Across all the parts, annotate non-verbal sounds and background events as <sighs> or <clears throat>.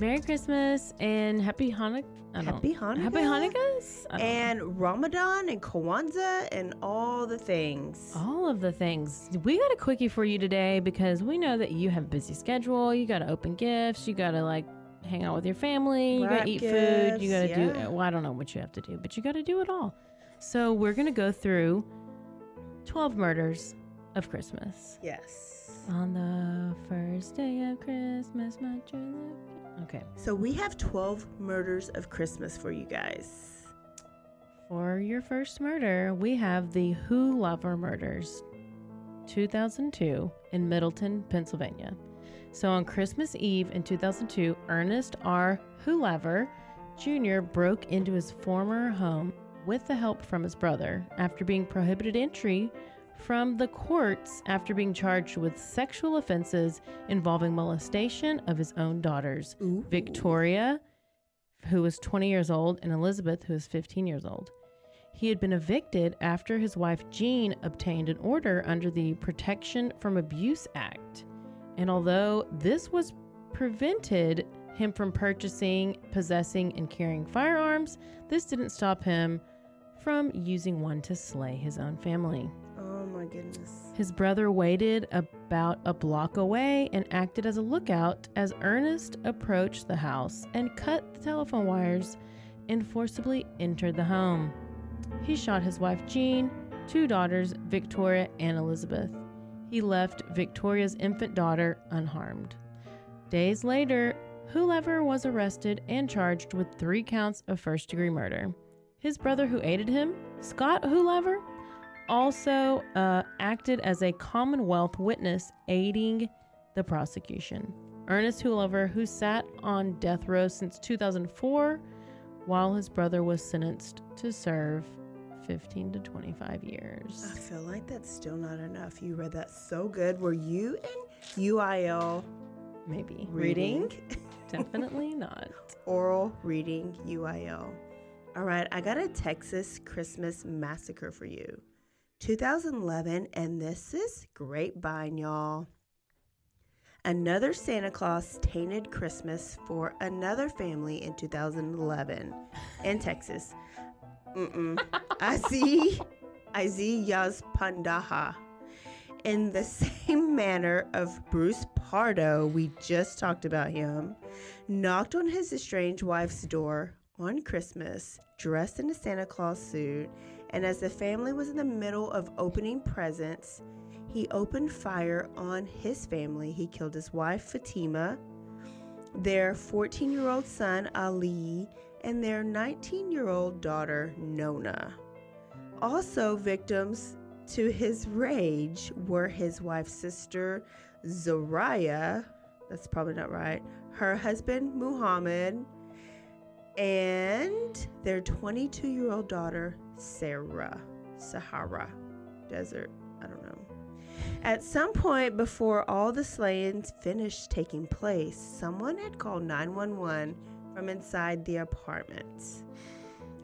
Merry Christmas and Happy Hanukkah. Happy Hanukkah. Happy Hanukkahs? And Ramadan and Kwanzaa and all the things. all of the things. We got a quickie for you today because we know that you have a busy schedule. You got to open gifts. You got to like hang out with your family. You got to eat food. You got gifts, to do. Well, I don't know what you have to do, but you got to do it all. So we're gonna go through twelve murders of Christmas Yes. on the first day of Christmas. My true love. Okay. So we have 12 murders of Christmas for you guys. For your first murder, we have the Wholaver Murders, 2002, in Middletown, Pennsylvania. So on Christmas Eve in 2002, Ernest R. Wholaver Jr. broke into his former home with the help from his brother after being prohibited entry from the courts after being charged with sexual offenses involving molestation of his own daughters. Ooh. Victoria, who was 20 years old, and Elizabeth, who was 15 years old. He had been evicted after his wife Jean obtained an order under the Protection from Abuse Act. And although this was prevented him from purchasing, possessing, and carrying firearms, this didn't stop him from using one to slay his own family. Goodness. His brother waited about a block away and acted as a lookout as Ernest approached the house and cut the telephone wires and forcibly entered the home. He shot his wife Jean, two daughters, Victoria and Elizabeth. He left Victoria's infant daughter unharmed. Days later, Wholaver was arrested and charged with three counts of first degree murder. His brother, who aided him, Scott Wholaver, also uh, acted as a Commonwealth witness aiding the prosecution. Ernest Wholaver, who sat on death row since 2004, while his brother was sentenced to serve 15 to 25 years. I feel like that's still not enough. You read that so good. Were you in UIL Maybe. reading? Definitely <laughs> not. Oral reading UIL. All right, I got a Texas Christmas massacre for you. 2011, and this is Grapevine, y'all. Another Santa Claus tainted Christmas for another family in 2011 in Texas. Mm-mm. Azi, Azi <laughs> Yazpandaha. In the same manner of Bruce Pardo, we just talked about him, knocked on his estranged wife's door on Christmas, dressed in a Santa Claus suit, and as the family was in the middle of opening presents, he opened fire on his family. He killed his wife, Fatima, their 14 year old son, Ali, and their 19 year old daughter, Nona. Also, victims to his rage were his wife's sister, Zariah, that's probably not right, her husband, Muhammad, and their 22 year old daughter, Sarah, Sahara Desert. I don't know. At some point before all the slayings finished taking place, someone had called 911 from inside the apartment.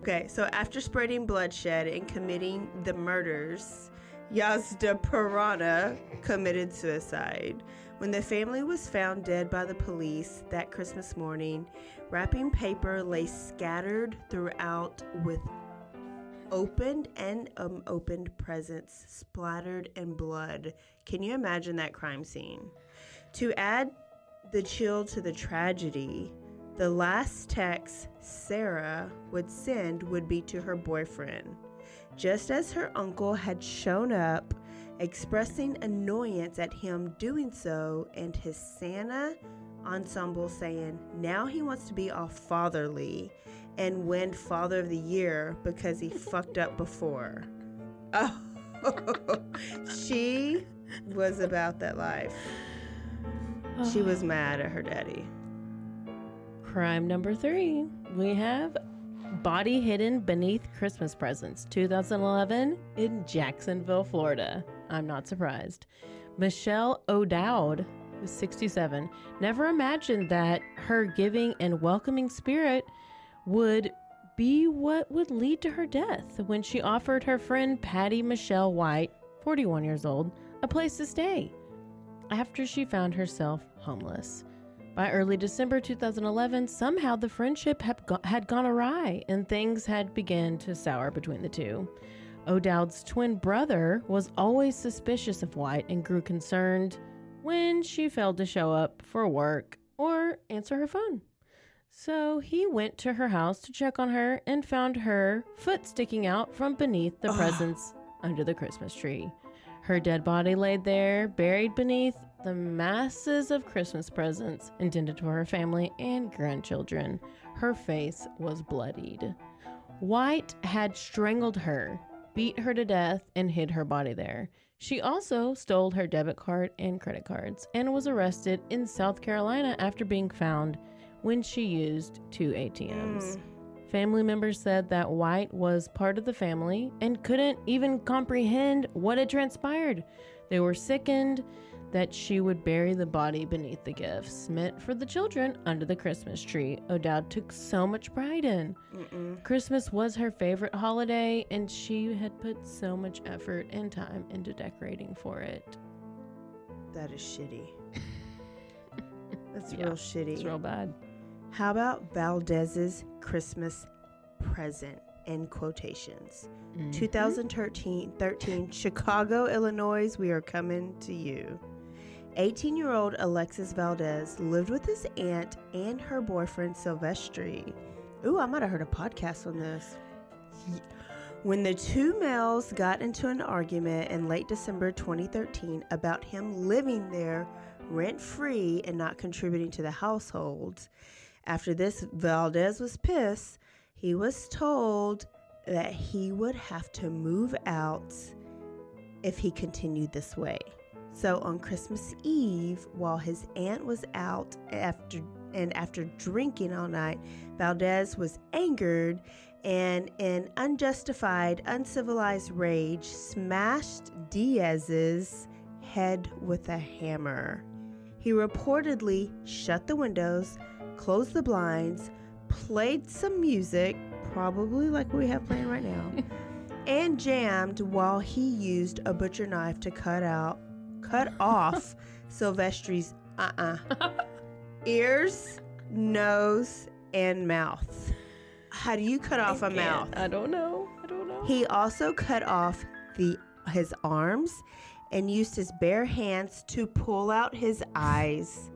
Okay, so after spreading bloodshed and committing the murders, Yazda Parana committed suicide. When the family was found dead by the police that Christmas morning, wrapping paper lay scattered throughout with opened and um, unopened presents splattered in blood. Can you imagine that crime scene? To add the chill to the tragedy, the last text Sarah would send would be to her boyfriend. Just as her uncle had shown up, expressing annoyance at him doing so, and his Santa ensemble saying now he wants to be all fatherly and win Father of the Year because he fucked up before. Oh, <laughs> she was about that life. She was oh. mad at her daddy. Crime number three. We have body hidden beneath Christmas presents, 2011 in Jacksonville, Florida. I'm not surprised. Michelle O'Dowd, who's 67, never imagined that her giving and welcoming spirit would be what would lead to her death when she offered her friend Patty Michelle White, 41 years old, a place to stay after she found herself homeless. By early December 2011, somehow the friendship had, go- had gone awry and things had begun to sour between the two. O'Dowd's twin brother was always suspicious of White and grew concerned when she failed to show up for work or answer her phone. So he went to her house to check on her and found her foot sticking out from beneath the presents under the Christmas tree. Her dead body laid there, buried beneath the masses of Christmas presents intended for her family and grandchildren. Her face was bloodied. White had strangled her, beat her to death, and hid her body there. She also stole her debit card and credit cards and was arrested in South Carolina after being found when she used two ATMs. Mm. Family members said that White was part of the family and couldn't even comprehend what had transpired. They were sickened that she would bury the body beneath the gifts meant for the children under the Christmas tree O'Dowd took so much pride in. Mm-mm. Christmas was her favorite holiday, and she had put so much effort and time into decorating for it. That is shitty. <laughs> That's Yeah, real shitty. It's real bad. How about Valdez's Christmas present? In quotations. Mm-hmm. 2013 13, Chicago, Illinois, we are coming to you. 18 year old Alexis Valdez lived with his aunt and her boyfriend Silvestri. Ooh, I might have heard a podcast on this. When the two males got into an argument in late December 2013 about him living there rent free and not contributing to the household, after this, Valdez was pissed. He was told that he would have to move out if he continued this way. So on Christmas Eve, while his aunt was out after and after drinking all night, Valdez was angered and in unjustified, uncivilized rage smashed Diaz's head with a hammer. He reportedly shut the windows, closed the blinds, played some music, probably like we have playing right now, <laughs> and jammed while he used a butcher knife to cut out, cut off <laughs> Silvestri's uh-uh ears, nose, and mouth. How do you cut off a I mouth? I don't know. I don't know. He also cut off the his arms and used his bare hands to pull out his eyes.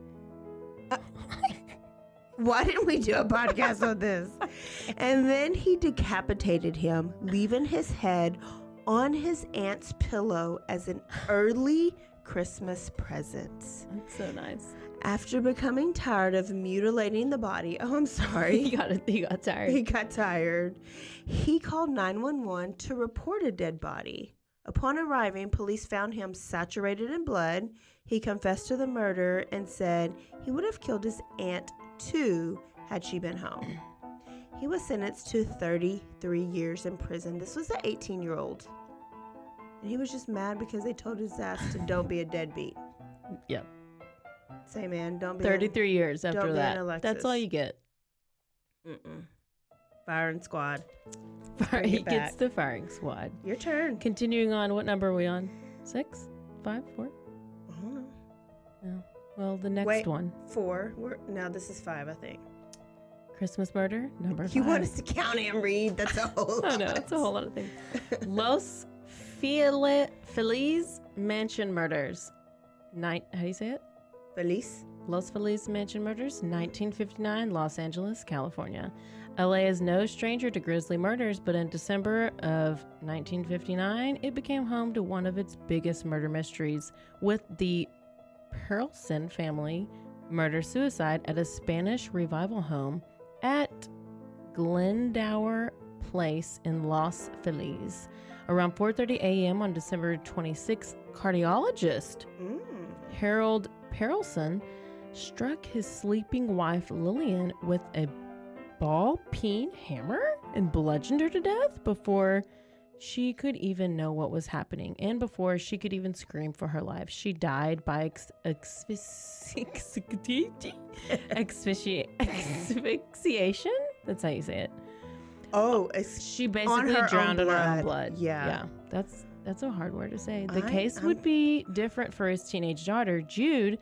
Why didn't we do a podcast on this? <laughs> And then he decapitated him, leaving his head on his aunt's pillow as an early Christmas present. That's so nice. After becoming tired of mutilating the body, oh, I'm sorry. <laughs> He got. He got tired. He got tired. He called 911 to report a dead body. Upon arriving, police found him saturated in blood. He confessed to the murder and said he would have killed his aunt too had she been home. He was sentenced to 33 years in prison. This was an 18 year old. And he was just mad because they told his ass to don't be a deadbeat. Yep. Say, man, don't be a- 33 years after that. Alexis. That's all you get. Mm-mm. Firing squad. <laughs> Fire, he it gets the firing squad. Your turn. Continuing on, what number are we on? Six? Five? Four? Well, the next Wait. one. Four. We're, now this is five, I think. Christmas murder number You want us to count and read? That's a whole <laughs> lot. know, it's a whole lot of things. Los Feliz Mansion Murders. Night, how do you say it? Feliz. Los Feliz Mansion Murders, 1959, Los Angeles, California. LA is no stranger to grisly murders, but in December of 1959, it became home to one of its biggest murder mysteries with the Perelson family murder suicide at a Spanish revival home at Glendower Place in Los Feliz. Around 4:30 a.m. on December 26th, cardiologist Mm. Harold Perelson struck his sleeping wife Lillian with a ball peen hammer and bludgeoned her to death before she could even know what was happening and before she could even scream for her life. She died by ex- asphyxi- asphyxi- <laughs> asphyxiation. That's how you say it. Oh, uh, She basically drowned in her own blood. blood. Yeah. Yeah. That's that's a hard word to say. The I- case I'm- would be different for his teenage daughter, Jude,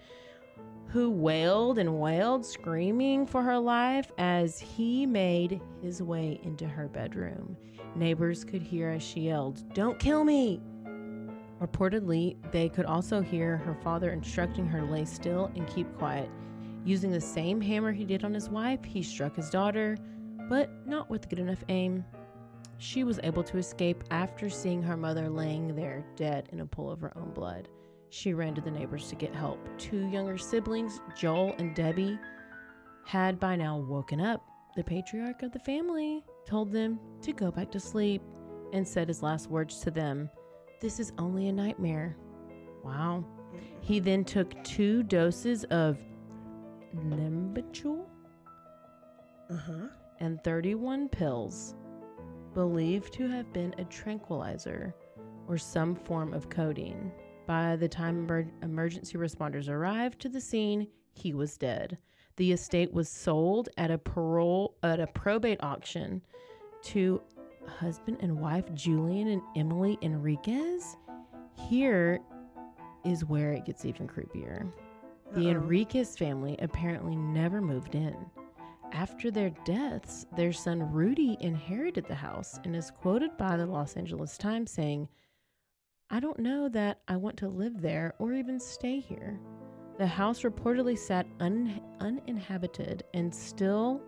who wailed and wailed, screaming for her life as he made his way into her bedroom. Neighbors could hear as she yelled, Don't kill me! Reportedly, they could also hear her father instructing her to lay still and keep quiet. Using the same hammer he did on his wife, he struck his daughter, but not with good enough aim. She was able to escape after seeing her mother laying there dead in a pool of her own blood. She ran to the neighbors to get help. Two younger siblings, Joel and Debbie, had by now woken up. The patriarch of the family told them to go back to sleep and said his last words to them This is only a nightmare. Wow. He then took two doses of Nembutal uh huh. and 31 pills, believed to have been a tranquilizer or some form of codeine. By the time emer- emergency responders arrived to the scene, he was dead. The estate was sold at a parole at a probate auction to husband and wife Julian and Emily Enriquez. Here is where it gets even creepier. The Uh-oh. Enriquez family apparently never moved in. After their deaths, their son Rudy inherited the house and is quoted by the Los Angeles Times saying, I don't know that I want to live there or even stay here. The house reportedly sat un- uninhabited and still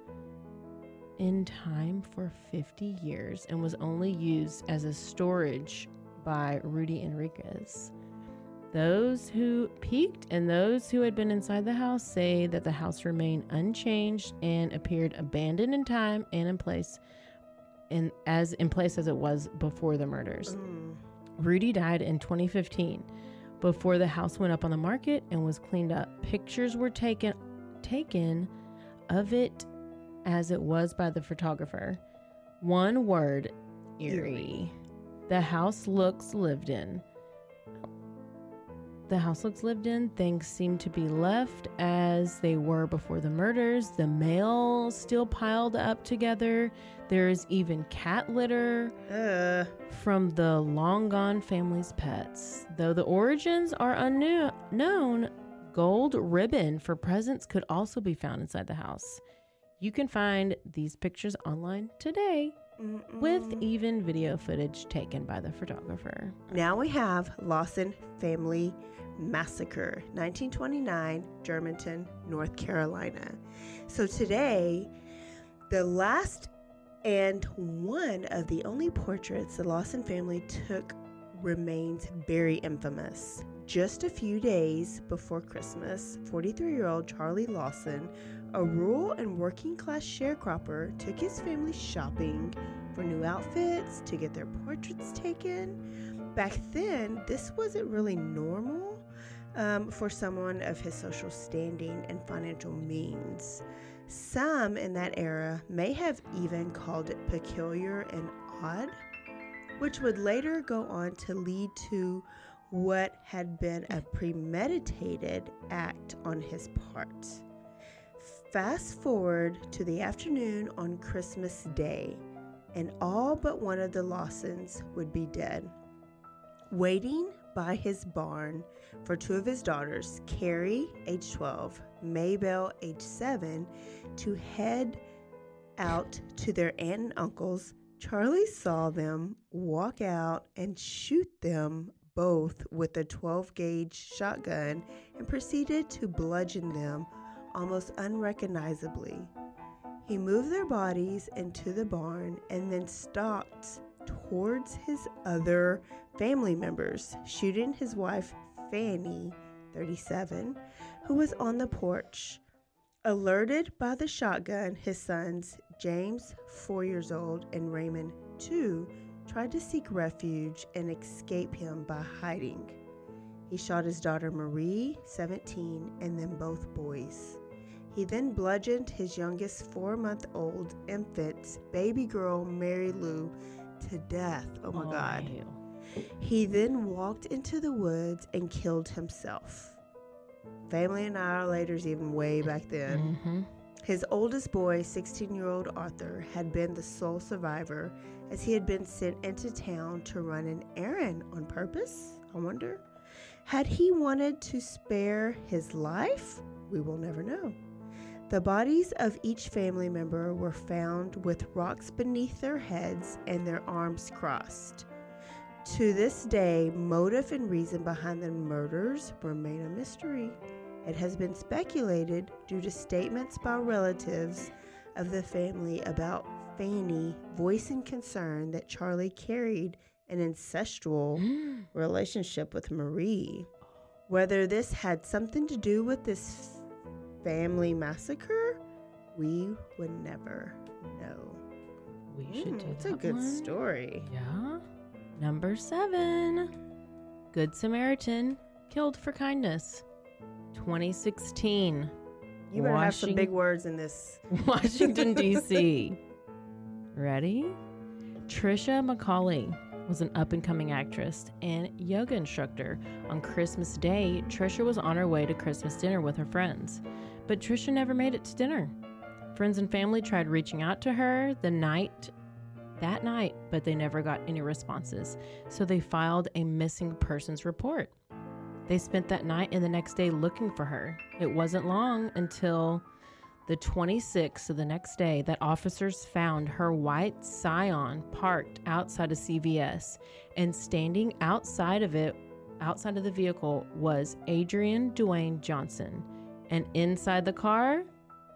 in time for 50 years and was only used as a storage by Rudy Enriquez. Those who peeked and those who had been inside the house say that the house remained unchanged and appeared abandoned in time and in place in as in place as it was before the murders. Mm. Rudy died in 2015 before the house went up on the market and was cleaned up. Pictures were taken taken of it as it was by the photographer. One word, eerie. Eerie. The house looks lived in. The house looks lived in. Things seem to be left as they were before the murders. The mail still piled up together. There is even cat litter Uh, from the long gone family's pets. Though the origins are unknown, gold ribbon for presents could also be found inside the house. You can find these pictures online today with mm-mm. even video footage taken by the photographer. Now we have Lawson Family Massacre, 1929, Germantown, North Carolina. So today, the last and one of the only portraits the Lawson family took remains very infamous. Just a few days before Christmas, 43 year old Charlie Lawson, a rural and working class sharecropper, took his family shopping for new outfits to get their portraits taken. Back then, this wasn't really normal um, for someone of his social standing and financial means. Some in that era may have even called it peculiar and odd, which would later go on to lead to what had been a premeditated act on his part. Fast forward to the afternoon on Christmas Day, and all but one of the Lawsons would be dead. Waiting by his barn for two of his daughters, Carrie, age 12, Maybelle, age 7, to head out to their aunt and uncles, Charlie saw them walk out and shoot them both with a 12 gauge shotgun and proceeded to bludgeon them almost unrecognizably. He moved their bodies into the barn and then stalked towards his other family members, shooting his wife, Fanny, 37, who was on the porch. Alerted by the shotgun, his sons, James, 4 years old, and Raymond, 2, tried to seek refuge and escape him by hiding. He shot his daughter Marie, 17, and then both boys. He then bludgeoned his youngest four month old infant, baby girl Mary Lou, to death. Oh my God. ew. He then walked into the woods and killed himself. Family annihilators, even way back then. Mhm. His oldest boy, 16 year old Arthur, had been the sole survivor as he had been sent into town to run an errand on purpose. I wonder. Had he wanted to spare his life? We will never know. The bodies of each family member were found with rocks beneath their heads and their arms crossed. To this day, motive and reason behind the murders remain a mystery. It has been speculated due to statements by relatives of the family about Fanny voicing concern that Charlie carried an ancestral <gasps> relationship with Marie. Whether this had something to do with this family massacre, we would never know. We should Mm, do it's a good one. story. Yeah. Number seven. Good Samaritan killed for kindness. 2016. You better have some big words in this. <laughs> Washington, D.C. Ready? Tricia McCauley was an up and coming actress and yoga instructor. On Christmas Day, Tricia was on her way to Christmas dinner with her friends, but Tricia never made it to dinner. Friends and family tried reaching out to her the night that night, but they never got any responses. So they filed a missing persons report. They spent that night and the next day looking for her. It wasn't long until the 26th of the next day that officers found her white Scion parked outside of CVS and standing outside of it outside of the vehicle was Adrian Dwayne Johnson and inside the car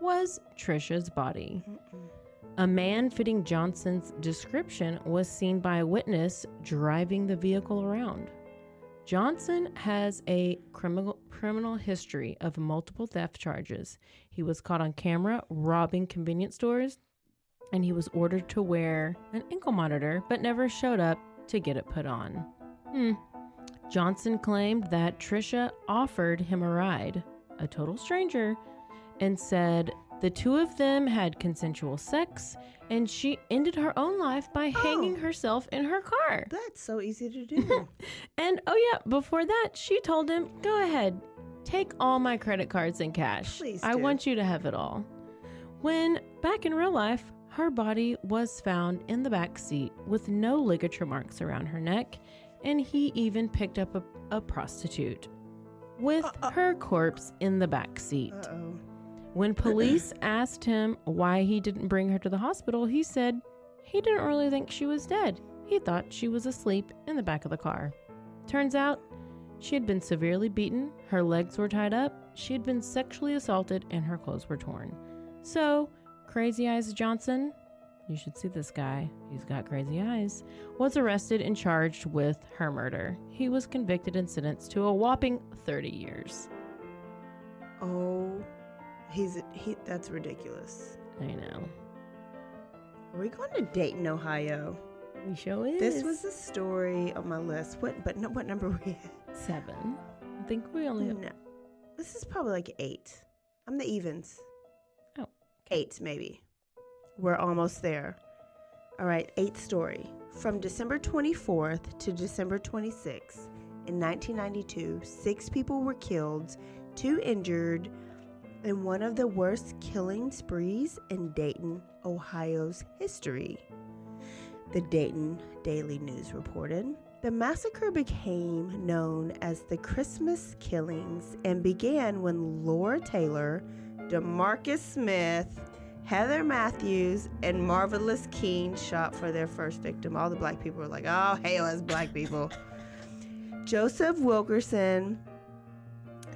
was Tricia's body. A man fitting Johnson's description was seen by a witness driving the vehicle around. Johnson has a criminal criminal history of multiple theft charges. He was caught on camera robbing convenience stores and he was ordered to wear an ankle monitor but never showed up to get it put on. Hmm. Johnson claimed that Trisha offered him a ride, a total stranger, and said the two of them had consensual sex and she ended her own life by oh. hanging Oh. herself in her car. That's so easy to do. <laughs> And oh yeah, before that, she told him, "Go ahead, take all my credit cards and cash. Please I do." want you to have it all." When back in real life, her body was found in the back seat with no ligature marks around her neck, and he even picked up a, a prostitute with Uh, uh. her corpse in the back seat. Uh oh. When <clears throat> police asked him why he didn't bring her to the hospital, he said he didn't really think she was dead. He thought she was asleep in the back of the car. Turns out she had been severely beaten, her legs were tied up, she had been sexually assaulted, and her clothes were torn. So, Crazy Eyes Johnson, you should see this guy, he's got crazy eyes, was arrested and charged with her murder. He was convicted and sentenced to a whopping 30 years. Oh, he's he. That's ridiculous. I know. Are we going to Dayton, Ohio? We show is. This was a story on my list. What? But no, what number were we at? seven. I think we only have No, this is probably like eight. I'm the evens. Oh, eight maybe. We're almost there. All right, eighth story. From December 24th to December 26th in 1992, six people were killed, two injured, in one of the worst killing sprees in Dayton, Ohio's history. The Dayton Daily News reported. The massacre became known as the Christmas Killings and began when Laura Taylor, Demarcus Smith, Heather Matthews and Marvallous Keene shot for their first victim. All the black people were like, oh, hail us, black people. <laughs> Joseph Wilkerson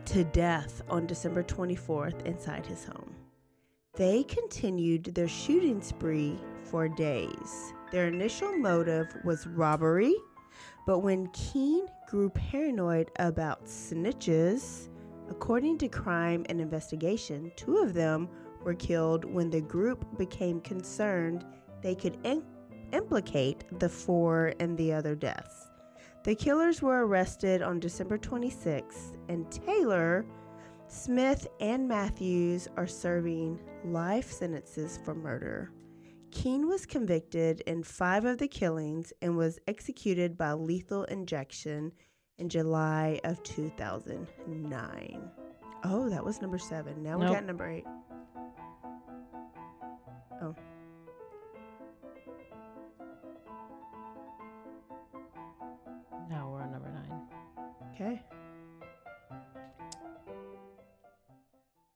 to death on December 24th inside his home. They continued their shooting spree for days. Their initial motive was robbery, but when Keene grew paranoid about snitches, according to Crime and Investigation, two of them were killed when the group became concerned they could in- implicate the four in the other deaths. The killers were arrested on December 26th, and Taylor, Smith, and Matthews are serving life sentences for murder. Keene was convicted in five of the killings and was executed by lethal injection in July of 2009. Oh, that was number seven. Now we Nope. got number eight. Okay.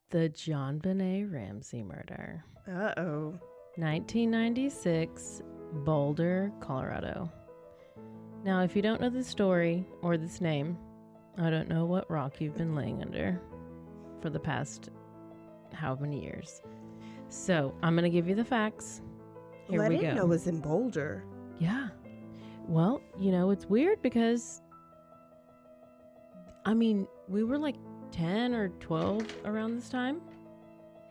The JonBenét Ramsey murder. Uh oh. 1996, Boulder, Colorado. Now, if you don't know the story or this name, I don't know what rock you've been laying under for the past how many years. So, I'm going to give you the facts. Here well, I we didn't go. know it was in Boulder. Yeah. Well, you know, it's weird because I mean, we were like 10 or 12 around this time.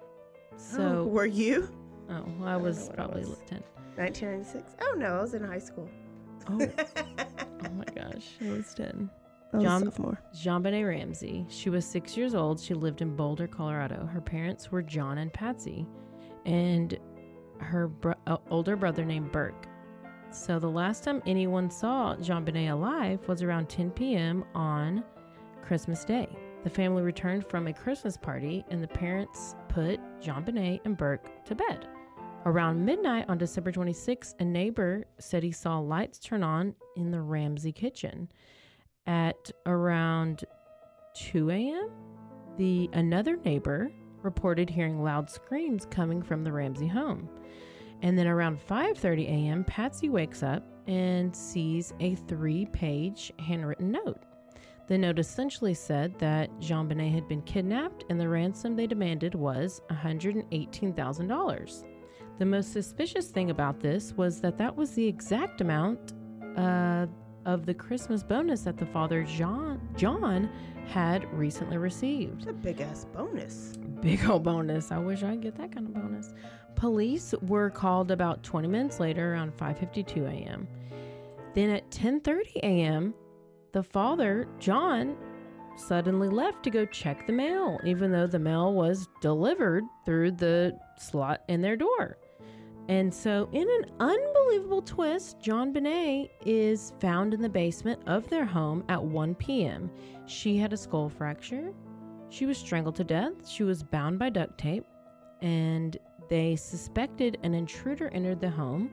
oh, So, were you? oh, well, I don't was what I probably was. 10. 1996. Oh no, I was in high school. Oh, <laughs> oh my gosh, I was 10. I was John- sophomore. JonBenét Ramsey. She was six years old. She lived in Boulder, Colorado. Her parents were John and Patsy, and her bro- uh, older brother named Burke. So the last time anyone saw JonBenét alive was around 10 p.m. on Christmas Day. The family returned from a Christmas party, and the parents put JonBenét and Burke to bed. Around midnight on December 26, a neighbor said he saw lights turn on in the Ramsey kitchen at around 2 a.m. The another neighbor reported hearing loud screams coming from the Ramsey home. And then around 5:30 a.m., Patsy wakes up and sees a 3-page handwritten note. The note essentially said that JonBenét had been kidnapped and the ransom they demanded was $118,000. The most suspicious thing about this was that that was the exact amount uh, of the Christmas bonus that the father John John had recently received. It's a big ass bonus. Big old bonus. I wish I'd get that kind of bonus. Police were called about 20 minutes later around 5:52 a.m. Then at 10:30 a.m., the father, John, suddenly left to go check the mail, even though the mail was delivered through the slot in their door. And so, in an unbelievable twist, JonBenét is found in the basement of their home at 1 p.m. She had a skull fracture. She was strangled to death. She was bound by duct tape. And they suspected an intruder entered the home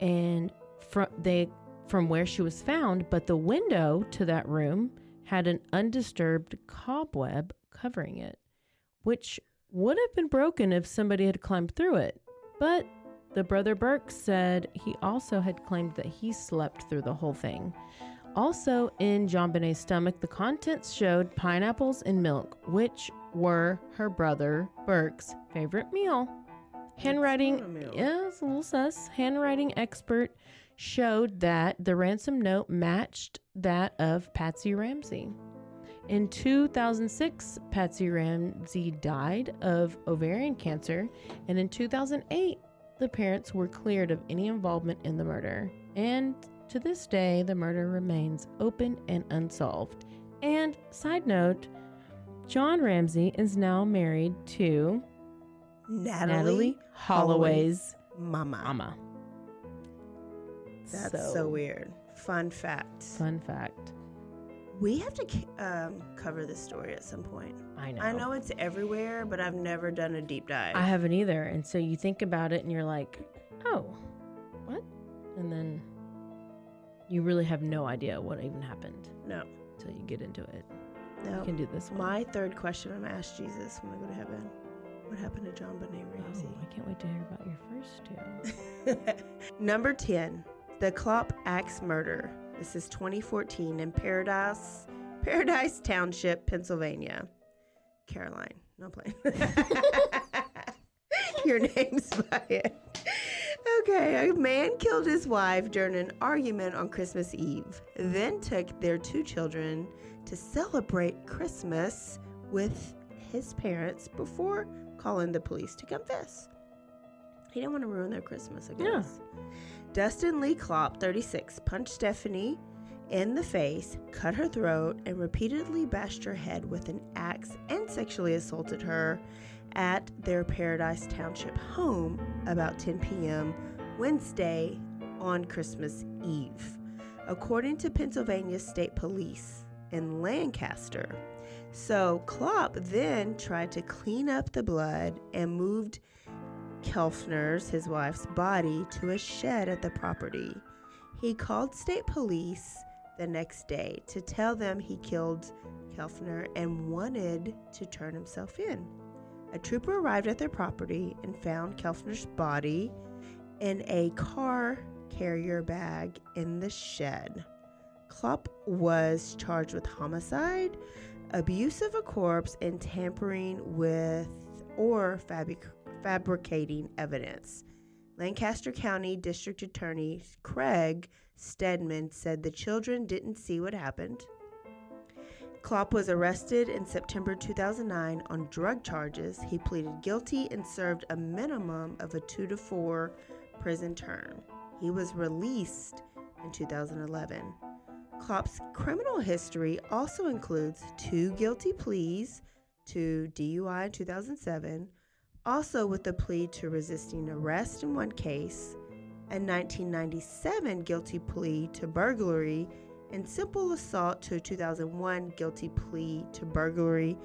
and from they from where she was found, but the window to that room had an undisturbed cobweb covering it, which would have been broken if somebody had climbed through it. But the brother Burke said he also had claimed that he slept through the whole thing. Also, in JonBenét's stomach, the contents showed pineapples and milk, which were her brother Burke's favorite meal. Handwriting, meal. yeah, it's a little sus. Handwriting expert showed that the ransom note matched that of Patsy Ramsey. In 2006, Patsy Ramsey died of ovarian cancer, and in 2008, the parents were cleared of any involvement in the murder. And to this day, the murder remains open and unsolved. And side note, John Ramsey is now married to Natalie, Natalee Holloway's mama. mama. That's so, weird. Fun fact. Fun fact. We have to um, cover this story at some point. I know. I know it's everywhere, but I've never done a deep dive. I haven't either. And so you think about it and you're like, oh, what? And then you really have no idea what even happened no, until you get into it. no. You can do this one. My third question I'm gonna ask Jesus when I go to heaven: What happened to JonBenét Ramsey? Oh, I can't wait to hear about your first two. <laughs> Number 10, the Klopp Axe murder. This is 2014 in Paradise, Paradise Township, Pennsylvania. Caroline, no playing. <laughs> Your name's by it. Okay, a man killed his wife during an argument on Christmas Eve, then took their two children to celebrate Christmas with his parents before calling the police to confess. He didn't want to ruin their Christmas, I Yeah. Dustin Lee Klopp, 36, punched Stephanie in the face, cut her throat, and repeatedly bashed her head with an axe and sexually assaulted her at their Paradise Township home about 10 p.m. Wednesday on Christmas Eve, according to Pennsylvania State Police in Lancaster. So Klopp then tried to clean up the blood and moved Kelfner's, his wife's body, to a shed at the property. He called state police the next day to tell them he killed Kelfner and wanted to turn himself in. A trooper arrived at their property and found Kelfner's body in a car carrier bag in the shed. Klopp was charged with homicide, abuse of a corpse, and tampering with or fabric- fabricating evidence. Lancaster County District Attorney Craig Stedman said the children didn't see what happened. Klopp was arrested in September 2009 on drug charges. He pleaded guilty and served a minimum of a two to four prison term. He was released in 2011. Klopp's criminal history also includes two guilty pleas to DUI in 2007, also with a plea to resisting arrest in one case, a 1997 guilty plea to burglary, and simple assault to a 2001 guilty plea to burglary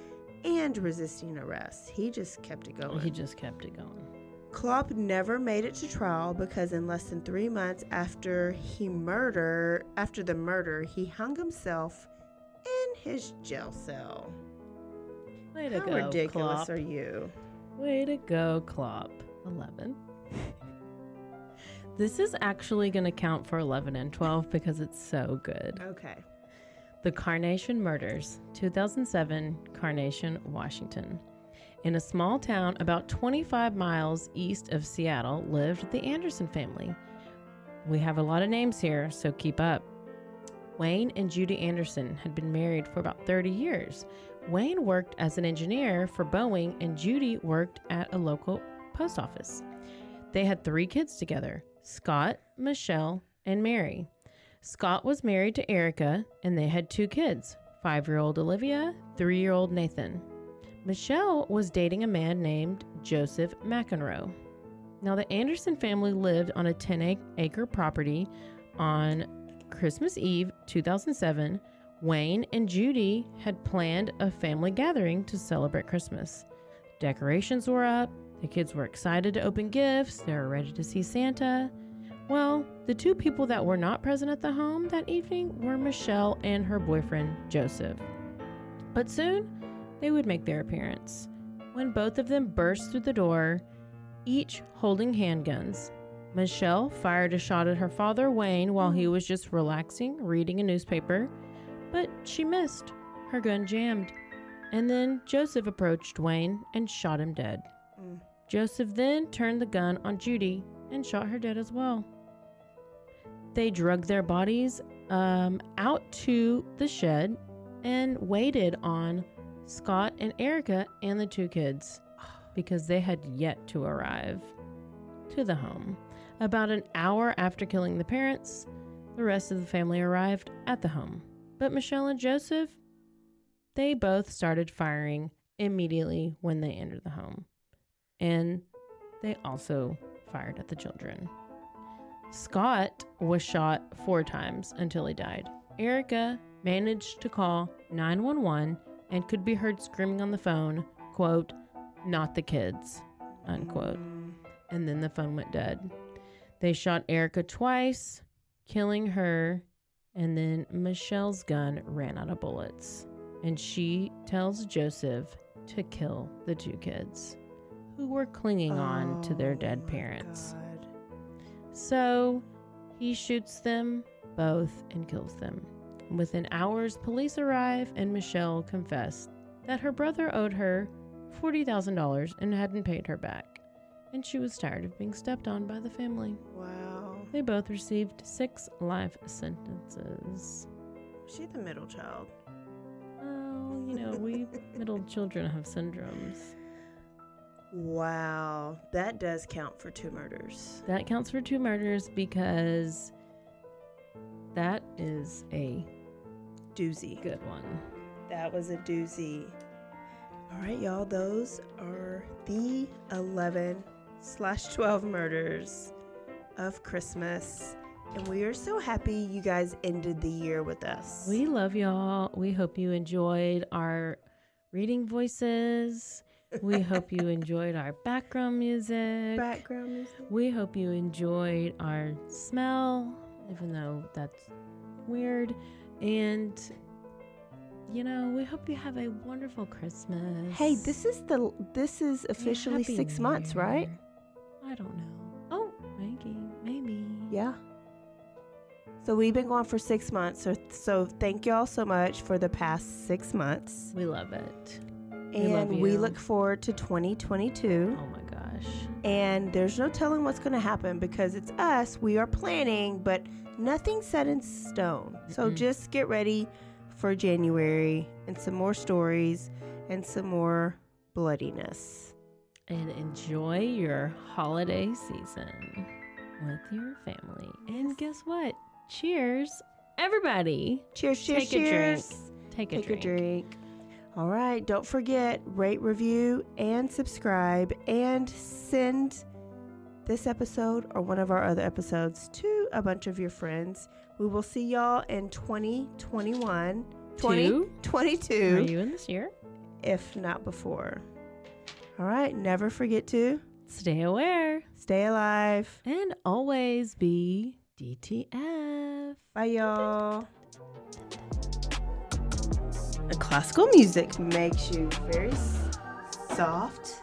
and resisting arrest. He just kept it going. He just kept it going. Klopp never made it to trial because in less than three months after he murder after the murder, he hung himself in his jail cell. Way How ridiculous Klopp. are you? Way to go, Klopp. 11. <laughs> this is actually going to count for 11 and 12 because it's so good. Okay. The Carnation Murders, 2007, Carnation, Washington. In a small town about 25 miles east of Seattle lived the Anderson family. We have a lot of names here, so keep up. Wayne and Judy Anderson had been married for about 30 years. Wayne worked as an engineer for Boeing, and Judy worked at a local post office. They had three kids together Scott, Michelle, and Mary. Scott was married to Erica, and they had two kids five year old Olivia, three year old Nathan. Michelle was dating a man named Joseph McEnroe. Now, the Anderson family lived on a 10 acre property on Christmas Eve 2007. Wayne and Judy had planned a family gathering to celebrate Christmas. Decorations were up, the kids were excited to open gifts, they were ready to see Santa. Well, the two people that were not present at the home that evening were Michelle and her boyfriend, Joseph. But soon, they would make their appearance. When both of them burst through the door, each holding handguns, Michelle fired a shot at her father, Wayne, while he was just relaxing, reading a newspaper, but she missed. Her gun jammed. And then Joseph approached Wayne and shot him dead. Mm. Joseph then turned the gun on Judy and shot her dead as well. They drug their bodies um, out to the shed and waited on Scott and Erica and the two kids <sighs> because they had yet to arrive to the home. About an hour after killing the parents, the rest of the family arrived at the home. But Michelle and Joseph, they both started firing immediately when they entered the home. And they also fired at the children. Scott was shot four times until he died. Erica managed to call 911 and could be heard screaming on the phone, quote, not the kids, unquote. And then the phone went dead. They shot Erica twice, killing her, and then Michelle's gun ran out of bullets. And she tells Joseph to kill the two kids. who were clinging on to their Oh dead parents. God. So he shoots them both and kills them. Within hours, police arrive and Michelle confessed that her brother owed her $40,000 and hadn't paid her back. And she was tired of being stepped on by the family. Wow. They both received six life sentences. Was she the middle child? Well, you know, we <laughs> middle children have syndromes. Wow. That does count for two murders. That counts for two murders because that is a Doozy. good one. That was a doozy. All right, y'all. Those are the 11 slash 12 murders of Christmas. And we are so happy you guys ended the year with us. We love y'all. We hope you enjoyed our reading voices. We <laughs> hope you enjoyed our background music. background music. We hope you enjoyed our smell, even though that's weird. And, you know, we hope you have a wonderful Christmas. Hey, this is the this is officially Happy six New months, right? I don't know. Oh, maybe, maybe. Yeah. So we've been going for six months. So so thank y'all so much for the past six months. We love it. We love And we you. look forward to 2022. Oh my gosh. And there's no telling what's going to happen because it's us. We are planning, but nothing's set in stone. So Mm-mm. just get ready for January and some more stories and some more bloodiness. And enjoy your holiday season with your family. And guess what? Cheers, everybody. Cheers, cheers, Take a drink. cheers. Take a drink. Take drink. a drink. All right. Don't forget, rate, review, and subscribe, and send this episode or one of our other episodes to a bunch of your friends. We will see y'all in 2021, 2022, Are you in this year? if not before. All right. Never forget to Stay aware stay alive. and always be DTF. Bye, y'all. And classical music makes you very soft.